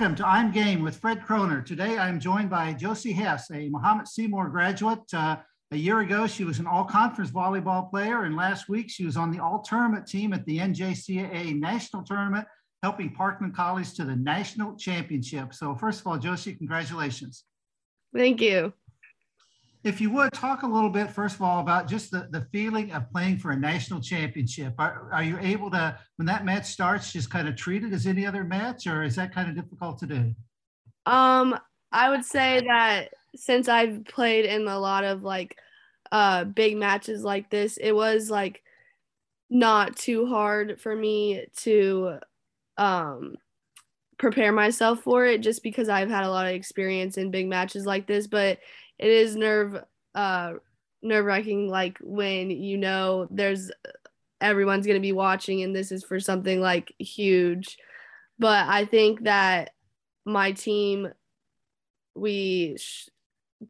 Welcome to I'm Game with Fred Kroner. Today I'm joined by Josie Hess, a Mahomet Seymour graduate. Uh, a year ago, she was an all conference volleyball player, and last week she was on the all tournament team at the NJCAA National Tournament, helping Parkland College to the national championship. So, first of all, Josie, congratulations. Thank you. If you would talk a little bit, first of all, about just the, the feeling of playing for a national championship. Are, are you able to, when that match starts, just kind of treat it as any other match, or is that kind of difficult to do? Um, I would say that since I've played in a lot of like uh big matches like this, it was like not too hard for me to um prepare myself for it just because I've had a lot of experience in big matches like this, but it is nerve uh nerve wracking like when you know there's everyone's going to be watching and this is for something like huge. But i think that my team we sh-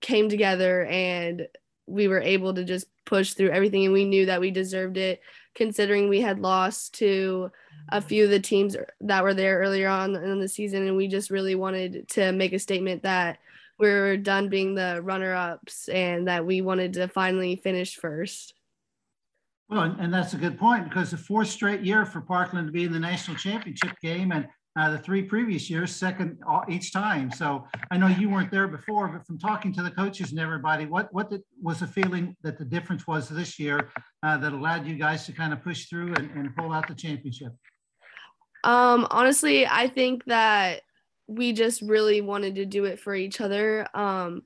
came together and we were able to just push through everything and we knew that we deserved it considering we had lost to a few of the teams that were there earlier on in the season. And we just really wanted to make a statement that we are done being the runner ups and that we wanted to finally finish first. Well, and that's a good point because the fourth straight year for Parkland to be in the national championship game and uh, the three previous years, second each time. So I know you weren't there before, but from talking to the coaches and everybody, what what did, was the feeling that the difference was this year uh, that allowed you guys to kind of push through and, and pull out the championship? Um, honestly, I think that we just really wanted to do it for each other. Um,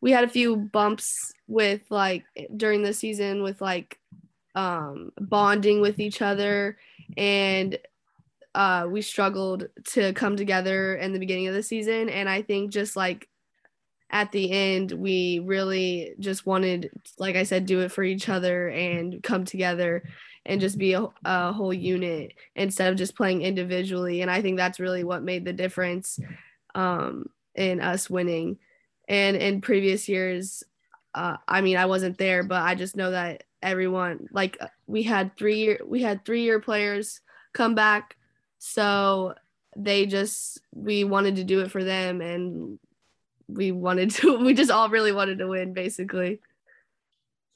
we had a few bumps with like during the season with like um, bonding with each other and uh, we struggled to come together in the beginning of the season and i think just like at the end we really just wanted like i said do it for each other and come together and just be a, a whole unit instead of just playing individually. And I think that's really what made the difference um, in us winning. And in previous years, uh, I mean, I wasn't there, but I just know that everyone like we had three year we had three year players come back, so they just we wanted to do it for them, and we wanted to we just all really wanted to win, basically.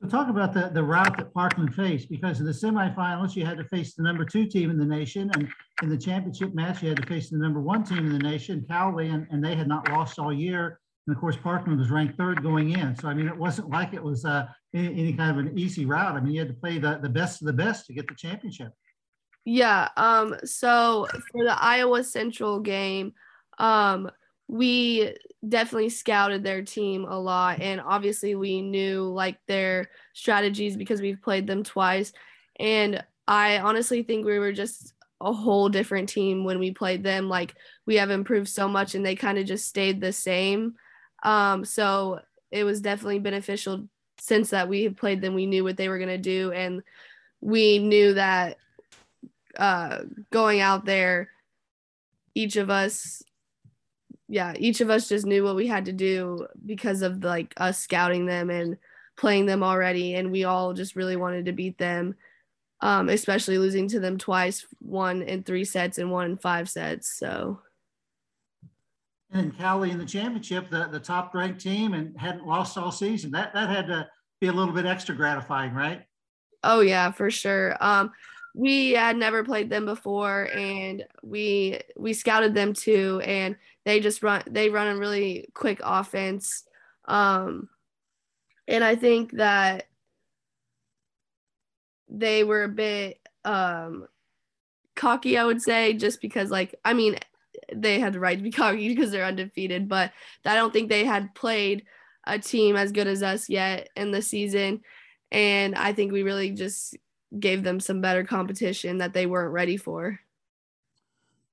So talk about the, the route that Parkland faced, because in the semifinals, you had to face the number two team in the nation, and in the championship match, you had to face the number one team in the nation, Cowley, and, and they had not lost all year. And of course, Parkland was ranked third going in. So, I mean, it wasn't like it was uh, any, any, kind of an easy route. I mean, you had to play the, the best of the best to get the championship. Yeah. Um, so for the Iowa Central game, um, we definitely scouted their team a lot and obviously we knew like their strategies because we've played them twice. And i honestly think we were just a whole different team when we played them. Like we have improved so much and they kind of just stayed the same. Um, so it was definitely beneficial since that we have played them we knew what they were going to do and we knew that uh, going out there each of us yeah, each of us just knew what we had to do because of like us scouting them and playing them already, and we all just really wanted to beat them. Um, especially losing to them twice, one in three sets and one in five sets. So. And Cowley in the championship, the, the top ranked team and hadn't lost all season. That that had to be a little bit extra gratifying, right? Oh yeah, for sure. Um, we had never played them before and we we scouted them too and they just run they run a really quick offense um and i think that they were a bit um cocky i would say just because like i mean they had the right to be cocky because they're undefeated but i don't think they had played a team as good as us yet in the season and i think we really just gave them some better competition that they weren't ready for.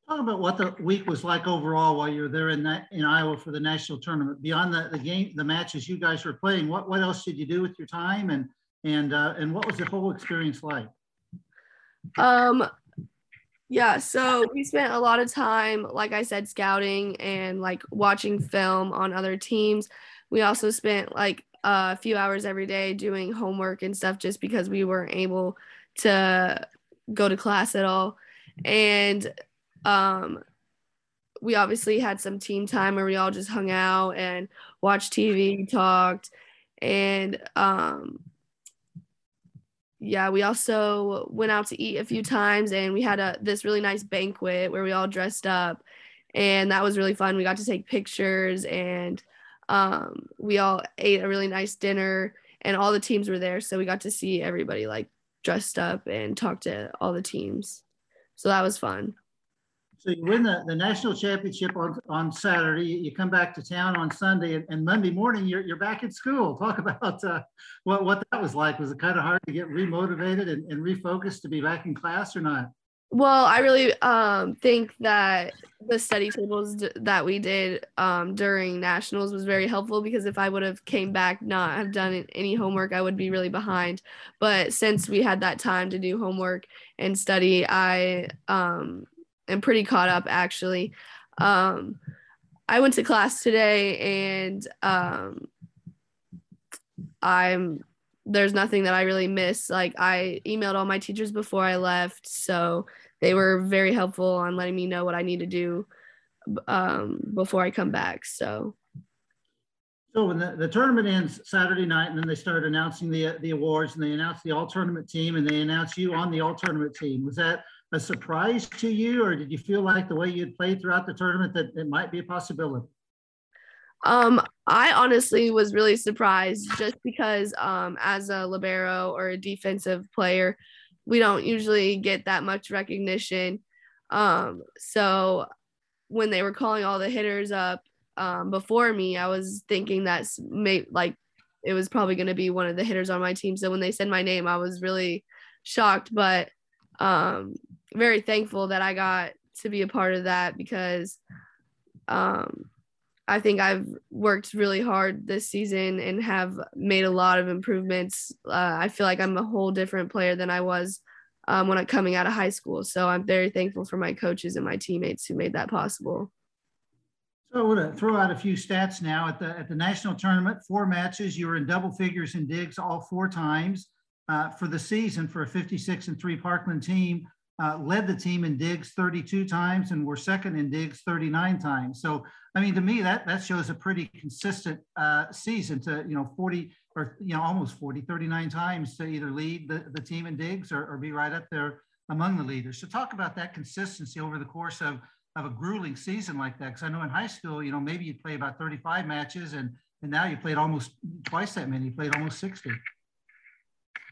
Talk about what the week was like overall while you were there in that in Iowa for the national tournament. Beyond the, the game, the matches you guys were playing, what what else did you do with your time, and and uh, and what was the whole experience like? Um, yeah, so we spent a lot of time, like I said, scouting and like watching film on other teams. We also spent like a few hours every day doing homework and stuff just because we weren't able to go to class at all. And um, we obviously had some team time where we all just hung out and watched TV, talked, and um, yeah, we also went out to eat a few times, and we had a this really nice banquet where we all dressed up, and that was really fun. We got to take pictures, and um, we all ate a really nice dinner, and all the teams were there, so we got to see everybody like dressed up and talk to all the teams. So that was fun. So you win the, the national championship on, on Saturday. You come back to town on Sunday, and, and Monday morning you're, you're back at school. Talk about uh, what what that was like. Was it kind of hard to get remotivated and, and refocused to be back in class or not? Well, I really um, think that the study tables d- that we did um, during nationals was very helpful because if I would have came back not have done any homework, I would be really behind. But since we had that time to do homework and study, I um, am pretty caught up actually. Um, I went to class today and um, I'm there's nothing that I really miss. Like I emailed all my teachers before I left, so they were very helpful on letting me know what I need to do um, before I come back. So. So when the, the tournament ends Saturday night, and then they start announcing the the awards, and they announce the all tournament team, and they announce you on the all tournament team. Was that a surprise to you, or did you feel like the way you'd played throughout the tournament that it might be a possibility? Um, I honestly was really surprised just because um, as a libero or a defensive player, we don't usually get that much recognition. Um, so when they were calling all the hitters up um, before me, I was thinking that's may like it was probably going to be one of the hitters on my team. So when they said my name, I was really shocked, but um, very thankful that I got to be a part of that because um, I think I've worked really hard this season and have made a lot of improvements. Uh, I feel like I'm a whole different player than I was um, when I'm coming out of high school. So I'm very thankful for my coaches and my teammates who made that possible. So I want to throw out a few stats now at the at the national tournament. Four matches, you were in double figures in digs all four times uh, for the season for a 56 and three Parkland team uh, led the team in digs 32 times and were second in digs 39 times. So, I mean, to me, that that shows a pretty consistent uh, season to, you know, 40 or, you know, almost 40, 39 times to either lead the, the team in digs or, or be right up there among the leaders. So talk about that consistency over the course of, of a grueling season like that. Cause I know in high school, you know, maybe you play about 35 matches and, and now you played almost twice that many, you played almost 60.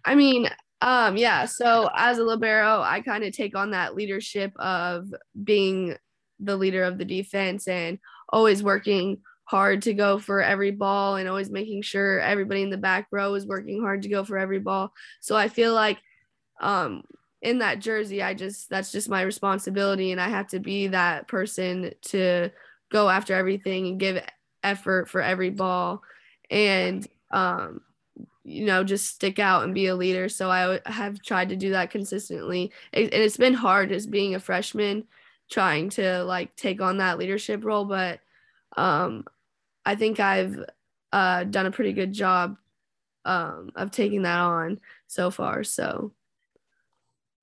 I mean, um, yeah. So as a libero, I kind of take on that leadership of being the leader of the defense and always working hard to go for every ball and always making sure everybody in the back row is working hard to go for every ball. So I feel like um, in that jersey, I just that's just my responsibility, and I have to be that person to go after everything and give effort for every ball. And um, you know just stick out and be a leader so i have tried to do that consistently and it's been hard as being a freshman trying to like take on that leadership role but um i think i've uh done a pretty good job um of taking that on so far so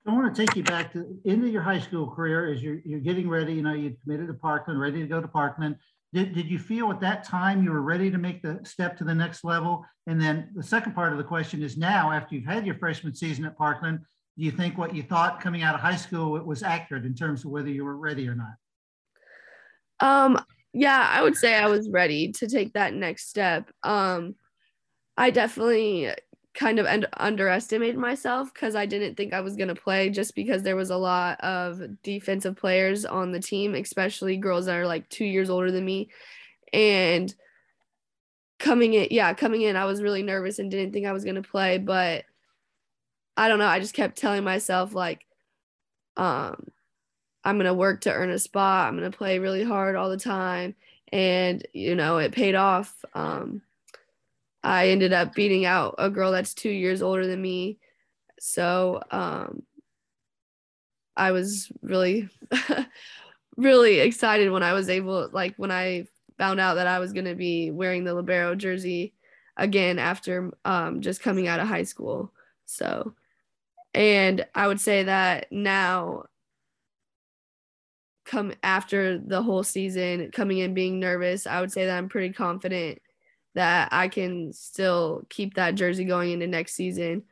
I want to take you back to into your high school career as you're, you're getting ready. You know, you committed to Parkland, ready to go to Parkland. Did, did you feel at that time you were ready to make the step to the next level? And then the second part of the question is now, after you've had your freshman season at Parkland, do you think what you thought coming out of high school was accurate in terms of whether you were ready or not? Um, yeah, I would say I was ready to take that next step. Um, I definitely kind of un- underestimated myself because I didn't think I was going to play just because there was a lot of defensive players on the team, especially girls that are like two years older than me. And coming in, yeah, coming in, I was really nervous and didn't think I was going to play. But I don't know. I just kept telling myself, like, um, I'm going to work to earn a spot. I'm going to play really hard all the time. And, you know, it paid off. Um, I ended up beating out a girl that's two years older than me. So um, I was really, really excited when I was able, like, when I found out that I was going to be wearing the Libero jersey again after um, just coming out of high school. So, and I would say that now, come after the whole season, coming in being nervous, I would say that I'm pretty confident that I can still keep that jersey going into next season.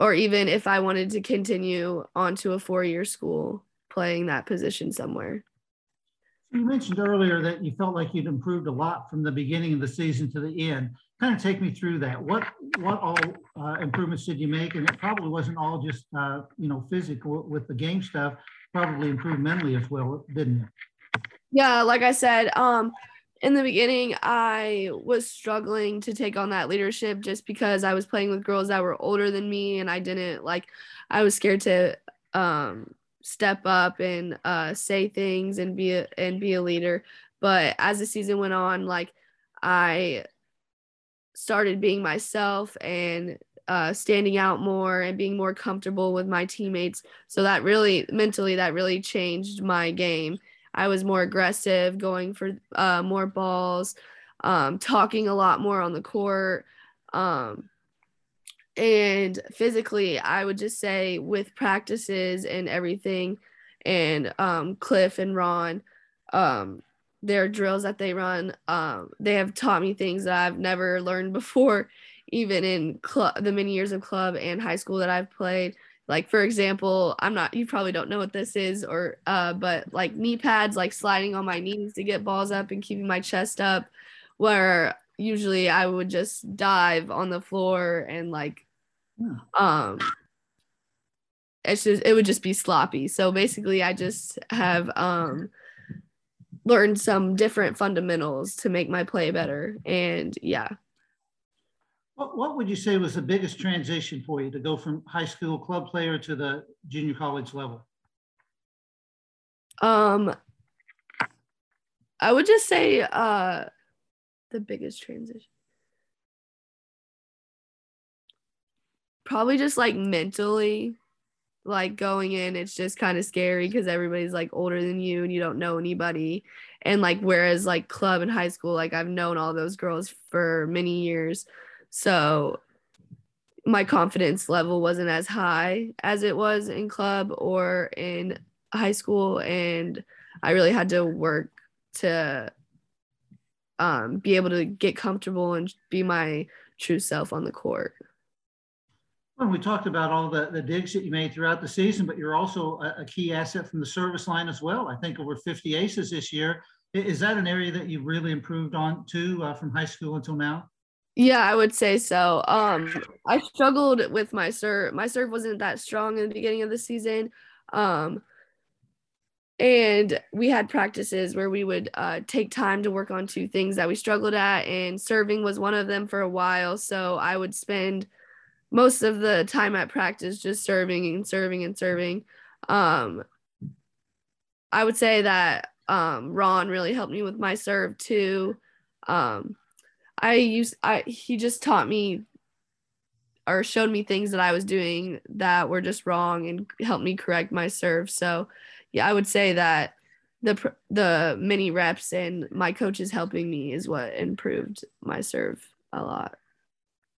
Or even if I wanted to continue on to a four year school playing that position somewhere. You mentioned earlier that you felt like you'd improved a lot from the beginning of the season to the end. Kind of take me through that. What what all uh, improvements did you make? And it probably wasn't all just uh, you know physical with the game stuff. Probably improved mentally as well, didn't you? Yeah, like I said, um, in the beginning, I was struggling to take on that leadership just because I was playing with girls that were older than me, and I didn't like. I was scared to um, step up and uh, say things and be a, and be a leader. But as the season went on, like I started being myself and uh, standing out more and being more comfortable with my teammates. So that really mentally that really changed my game. I was more aggressive, going for uh, more balls, um, talking a lot more on the court. Um, and physically i would just say with practices and everything and um, cliff and ron um, their drills that they run um, they have taught me things that i've never learned before even in club the many years of club and high school that i've played like for example i'm not you probably don't know what this is or uh, but like knee pads like sliding on my knees to get balls up and keeping my chest up where usually I would just dive on the floor and like um it's just it would just be sloppy. So basically I just have um learned some different fundamentals to make my play better. And yeah. What, what would you say was the biggest transition for you to go from high school club player to the junior college level? Um I would just say uh the biggest transition? Probably just like mentally, like going in, it's just kind of scary because everybody's like older than you and you don't know anybody. And like, whereas like club and high school, like I've known all those girls for many years. So my confidence level wasn't as high as it was in club or in high school. And I really had to work to um, be able to get comfortable and be my true self on the court. Well, we talked about all the, the digs that you made throughout the season, but you're also a, a key asset from the service line as well. I think over 50 aces this year. Is that an area that you've really improved on too uh, from high school until now? Yeah, I would say so. Um, I struggled with my serve. My serve wasn't that strong in the beginning of the season. Um, and we had practices where we would uh, take time to work on two things that we struggled at and serving was one of them for a while so i would spend most of the time at practice just serving and serving and serving um, i would say that um, ron really helped me with my serve too um, i used i he just taught me or showed me things that i was doing that were just wrong and helped me correct my serve so yeah, I would say that the the mini reps and my coaches helping me is what improved my serve a lot.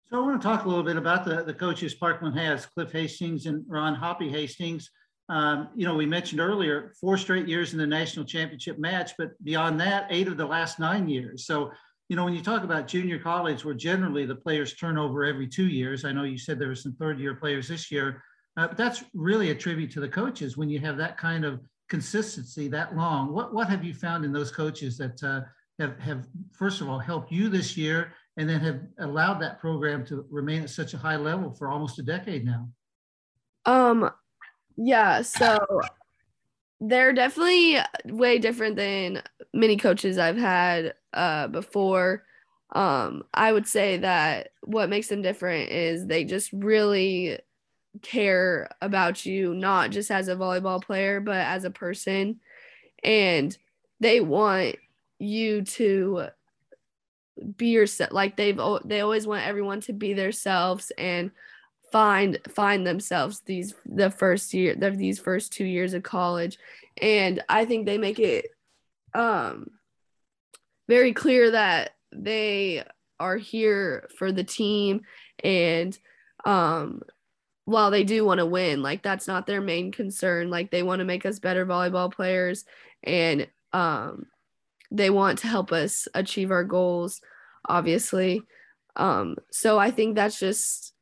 So I want to talk a little bit about the, the coaches Parkland has, Cliff Hastings and Ron Hoppy Hastings. Um, you know, we mentioned earlier four straight years in the national championship match, but beyond that, eight of the last nine years. So, you know, when you talk about junior college, where generally the players turn over every two years, I know you said there were some third year players this year. Uh, but that's really a tribute to the coaches when you have that kind of consistency that long. What what have you found in those coaches that uh, have have first of all helped you this year, and then have allowed that program to remain at such a high level for almost a decade now? Um, yeah. So they're definitely way different than many coaches I've had uh, before. Um, I would say that what makes them different is they just really care about you not just as a volleyball player but as a person and they want you to be yourself like they've they always want everyone to be themselves and find find themselves these the first year the, these first two years of college and i think they make it um very clear that they are here for the team and um while they do want to win, like that's not their main concern. Like they want to make us better volleyball players and um, they want to help us achieve our goals, obviously. Um, so I think that's just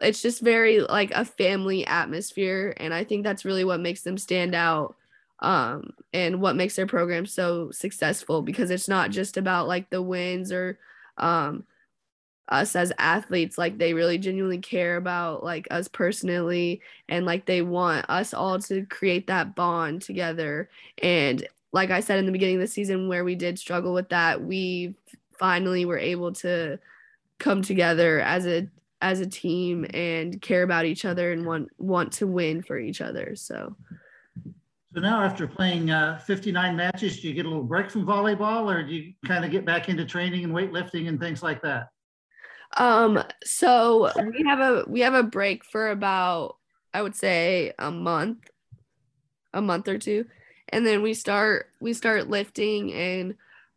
it's just very like a family atmosphere and I think that's really what makes them stand out um, and what makes their program so successful because it's not just about like the wins or um, us as athletes like they really genuinely care about like us personally and like they want us all to create that bond together and like i said in the beginning of the season where we did struggle with that we finally were able to come together as a as a team and care about each other and want want to win for each other so. So now after playing uh, 59 matches do you get a little break from volleyball or do you kind of get back into training and weightlifting and things like that? Um, so we have a we have a break for about I would say a month, a month or two, and then we start we start lifting and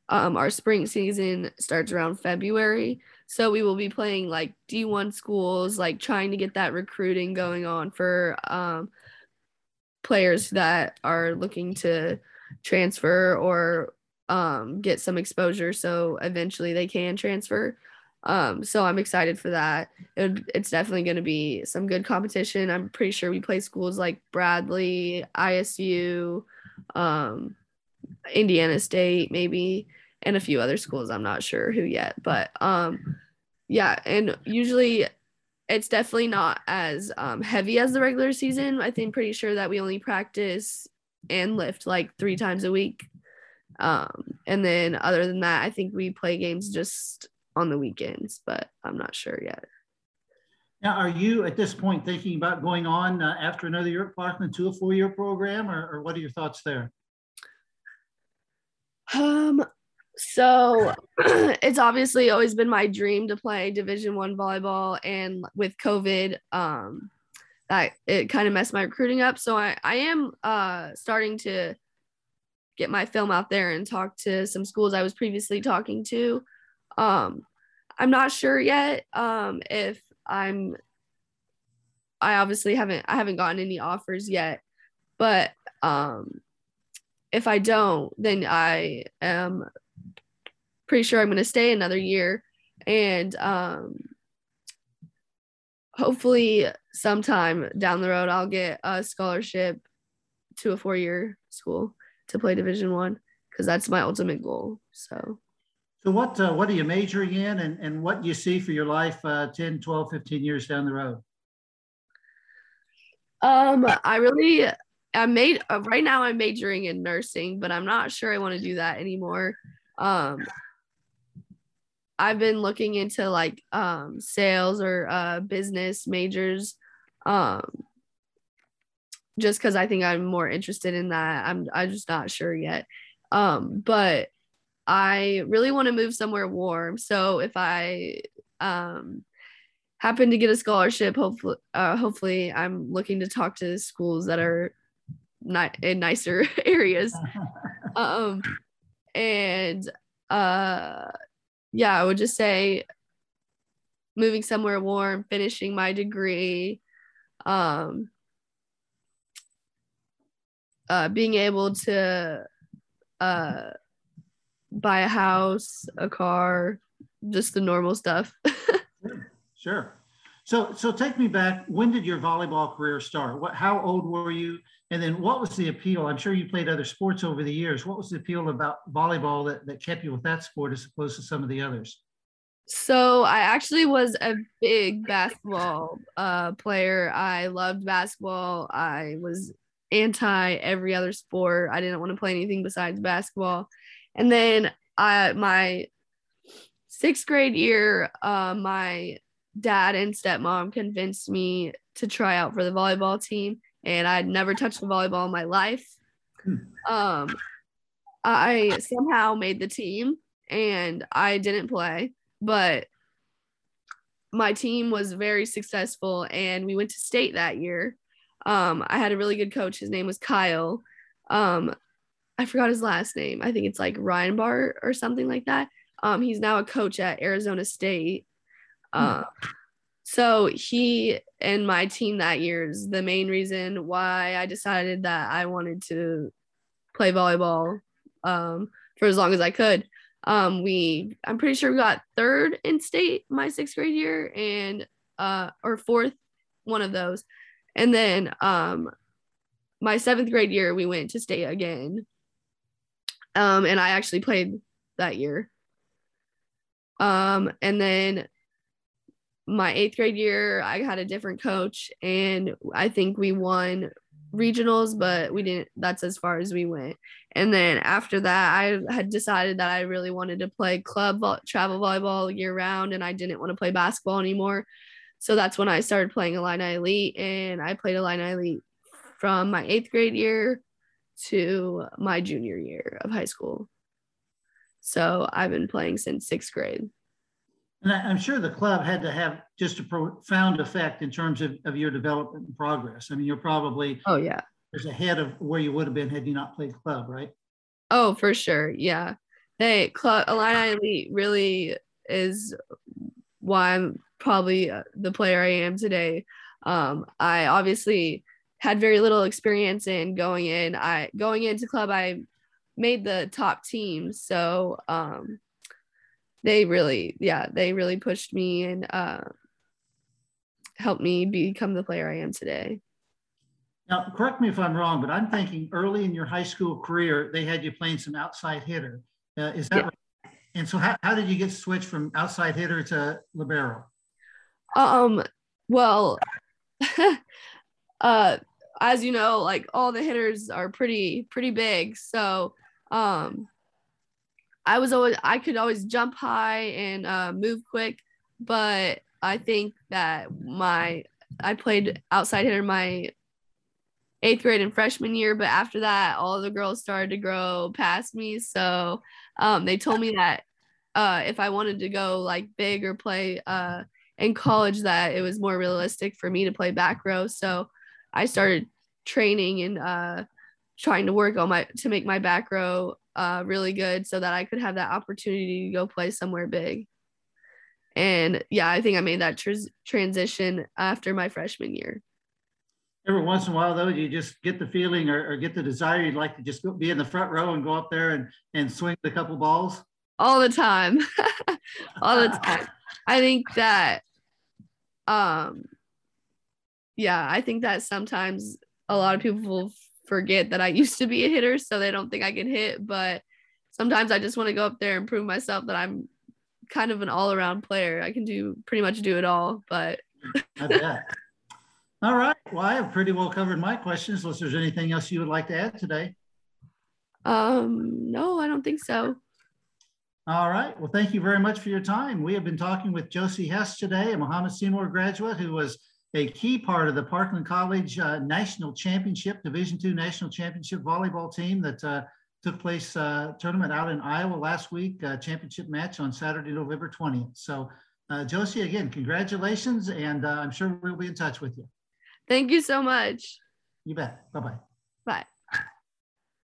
um, our spring season starts around February. So we will be playing like D1 schools, like trying to get that recruiting going on for um, players that are looking to transfer or um, get some exposure so eventually they can transfer. Um, so I'm excited for that. It, it's definitely going to be some good competition. I'm pretty sure we play schools like Bradley, ISU, um, Indiana State, maybe, and a few other schools. I'm not sure who yet, but um, yeah. And usually it's definitely not as um, heavy as the regular season. I think pretty sure that we only practice and lift like three times a week. Um, and then other than that, I think we play games just on the weekends, but I'm not sure yet. Now, are you at this point thinking about going on uh, after another year at Parkland to a four-year program, or, or what are your thoughts there? Um, so it's obviously always been my dream to play Division One volleyball, and with COVID, um, that it kind of messed my recruiting up. So I I am uh starting to get my film out there and talk to some schools I was previously talking to. Um, I'm not sure yet um, if I'm. I obviously haven't. I haven't gotten any offers yet, but um, if I don't, then I am pretty sure I'm going to stay another year, and um, hopefully sometime down the road I'll get a scholarship to a four-year school to play Division One because that's my ultimate goal. So. So what uh, what are you majoring in and, and what do you see for your life uh, 10, 12, 15 years down the road? Um, I really I made uh, right now I'm majoring in nursing, but I'm not sure I want to do that anymore. Um, I've been looking into like um, sales or uh, business majors um, just because I think I'm more interested in that. I'm I'm just not sure yet. Um, but I really want to move somewhere warm. So if I um, happen to get a scholarship, hopefully, uh, hopefully I'm looking to talk to schools that are not in nicer areas. um, and uh, yeah, I would just say moving somewhere warm, finishing my degree, um, uh, being able to uh, buy a house, a car, just the normal stuff. sure. sure. So, so take me back. When did your volleyball career start? What, how old were you? And then what was the appeal? I'm sure you played other sports over the years. What was the appeal about volleyball that, that kept you with that sport as opposed to some of the others? So I actually was a big basketball uh, player. I loved basketball. I was anti every other sport. I didn't want to play anything besides basketball. And then I my sixth grade year, uh, my dad and stepmom convinced me to try out for the volleyball team, and I'd never touched the volleyball in my life. Hmm. Um, I somehow made the team, and I didn't play, but my team was very successful, and we went to state that year. Um, I had a really good coach. His name was Kyle. Um, I forgot his last name. I think it's like Ryan Bart or something like that. Um, he's now a coach at Arizona State. Uh, so he and my team that year is the main reason why I decided that I wanted to play volleyball um, for as long as I could. Um, we, I'm pretty sure we got third in state my sixth grade year and uh, or fourth, one of those, and then um, my seventh grade year we went to state again. Um, and I actually played that year. Um, and then my eighth grade year, I had a different coach, and I think we won regionals, but we didn't. That's as far as we went. And then after that, I had decided that I really wanted to play club vo- travel volleyball year round, and I didn't want to play basketball anymore. So that's when I started playing Illini Elite, and I played Illini Elite from my eighth grade year to my junior year of high school. So I've been playing since sixth grade. And I, am sure the club had to have just a profound effect in terms of, of your development and progress. I mean, you're probably oh yeah, there's ahead of where you would have been had you not played club, right? Oh, for sure. Yeah. Hey, club Illini Elite really is why I'm probably uh, the player I am today. Um, I obviously had very little experience in going in. I going into club, I made the top team, so um, they really, yeah, they really pushed me and uh, helped me become the player I am today. Now, correct me if I'm wrong, but I'm thinking early in your high school career, they had you playing some outside hitter. Uh, is that yeah. right? And so, how, how did you get switched from outside hitter to libero? Um. Well, uh, as you know, like all the hitters are pretty pretty big. So, um, I was always I could always jump high and uh, move quick, but I think that my I played outside hitter my eighth grade and freshman year, but after that, all the girls started to grow past me. So um, they told me that uh, if I wanted to go like big or play uh, in college, that it was more realistic for me to play back row. So I started training and uh, trying to work on my to make my back row uh, really good so that I could have that opportunity to go play somewhere big. And yeah, I think I made that tr- transition after my freshman year. Every once in a while, though, you just get the feeling or, or get the desire you'd like to just be in the front row and go up there and, and swing a couple balls? All the time. All the time. I think that, um, yeah, I think that sometimes a lot of people forget that I used to be a hitter, so they don't think I can hit. But sometimes I just want to go up there and prove myself that I'm kind of an all around player. I can do pretty much do it all. But All right. Well, I have pretty well covered my questions. Unless there's anything else you would like to add today. Um, no, I don't think so. All right. Well, thank you very much for your time. We have been talking with Josie Hess today, a Mahomet Seymour graduate who was a key part of the Parkland College uh, National Championship, Division II National Championship volleyball team that uh, took place uh, tournament out in Iowa last week, uh, championship match on Saturday, November 20th. So uh, Josie, again, congratulations, and uh, I'm sure we'll be in touch with you. Thank you so much. You bet. Bye-bye. Bye.